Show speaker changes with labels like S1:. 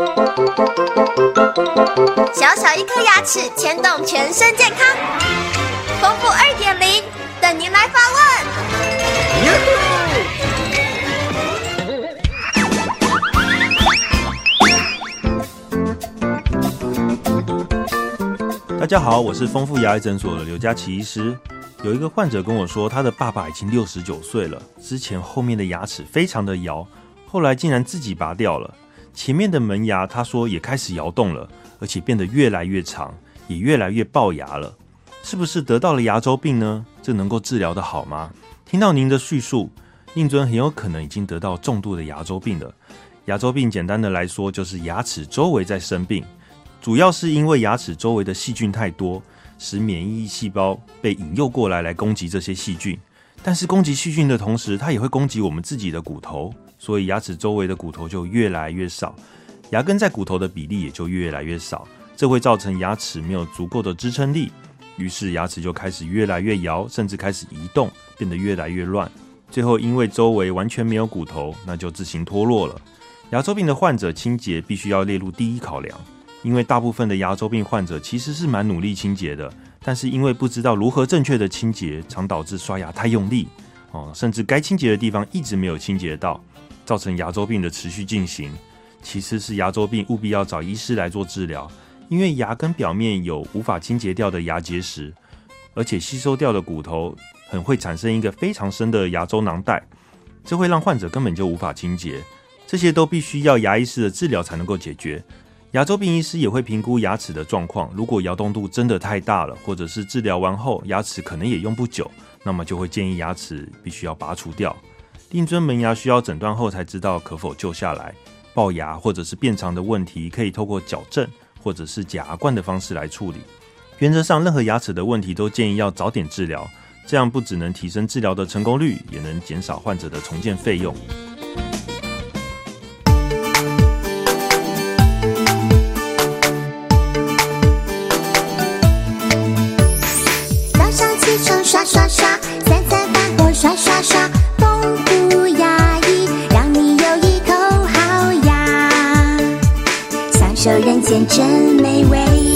S1: 小小一颗牙齿牵动全身健康，丰富二点零等您来发
S2: 问。大家好，我是丰富牙医诊所的刘佳琪医师。有一个患者跟我说，他的爸爸已经六十九岁了，之前后面的牙齿非常的摇，后来竟然自己拔掉了。前面的门牙，他说也开始摇动了，而且变得越来越长，也越来越龅牙了。是不是得到了牙周病呢？这能够治疗的好吗？听到您的叙述，令尊很有可能已经得到重度的牙周病了。牙周病简单的来说，就是牙齿周围在生病，主要是因为牙齿周围的细菌太多。使免疫细胞被引诱过来，来攻击这些细菌。但是攻击细菌的同时，它也会攻击我们自己的骨头，所以牙齿周围的骨头就越来越少，牙根在骨头的比例也就越来越少。这会造成牙齿没有足够的支撑力，于是牙齿就开始越来越摇，甚至开始移动，变得越来越乱。最后因为周围完全没有骨头，那就自行脱落了。牙周病的患者清洁必须要列入第一考量。因为大部分的牙周病患者其实是蛮努力清洁的，但是因为不知道如何正确的清洁，常导致刷牙太用力哦，甚至该清洁的地方一直没有清洁到，造成牙周病的持续进行。其次是牙周病务必要找医师来做治疗，因为牙根表面有无法清洁掉的牙结石，而且吸收掉的骨头很会产生一个非常深的牙周囊袋，这会让患者根本就无法清洁。这些都必须要牙医师的治疗才能够解决。牙周病医师也会评估牙齿的状况，如果摇动度真的太大了，或者是治疗完后牙齿可能也用不久，那么就会建议牙齿必须要拔除掉。令尊门牙需要诊断后才知道可否救下来，龅牙或者是变长的问题可以透过矫正或者是假牙冠的方式来处理。原则上，任何牙齿的问题都建议要早点治疗，这样不只能提升治疗的成功率，也能减少患者的重建费用。
S3: 早上起床刷刷刷，这人间真美味。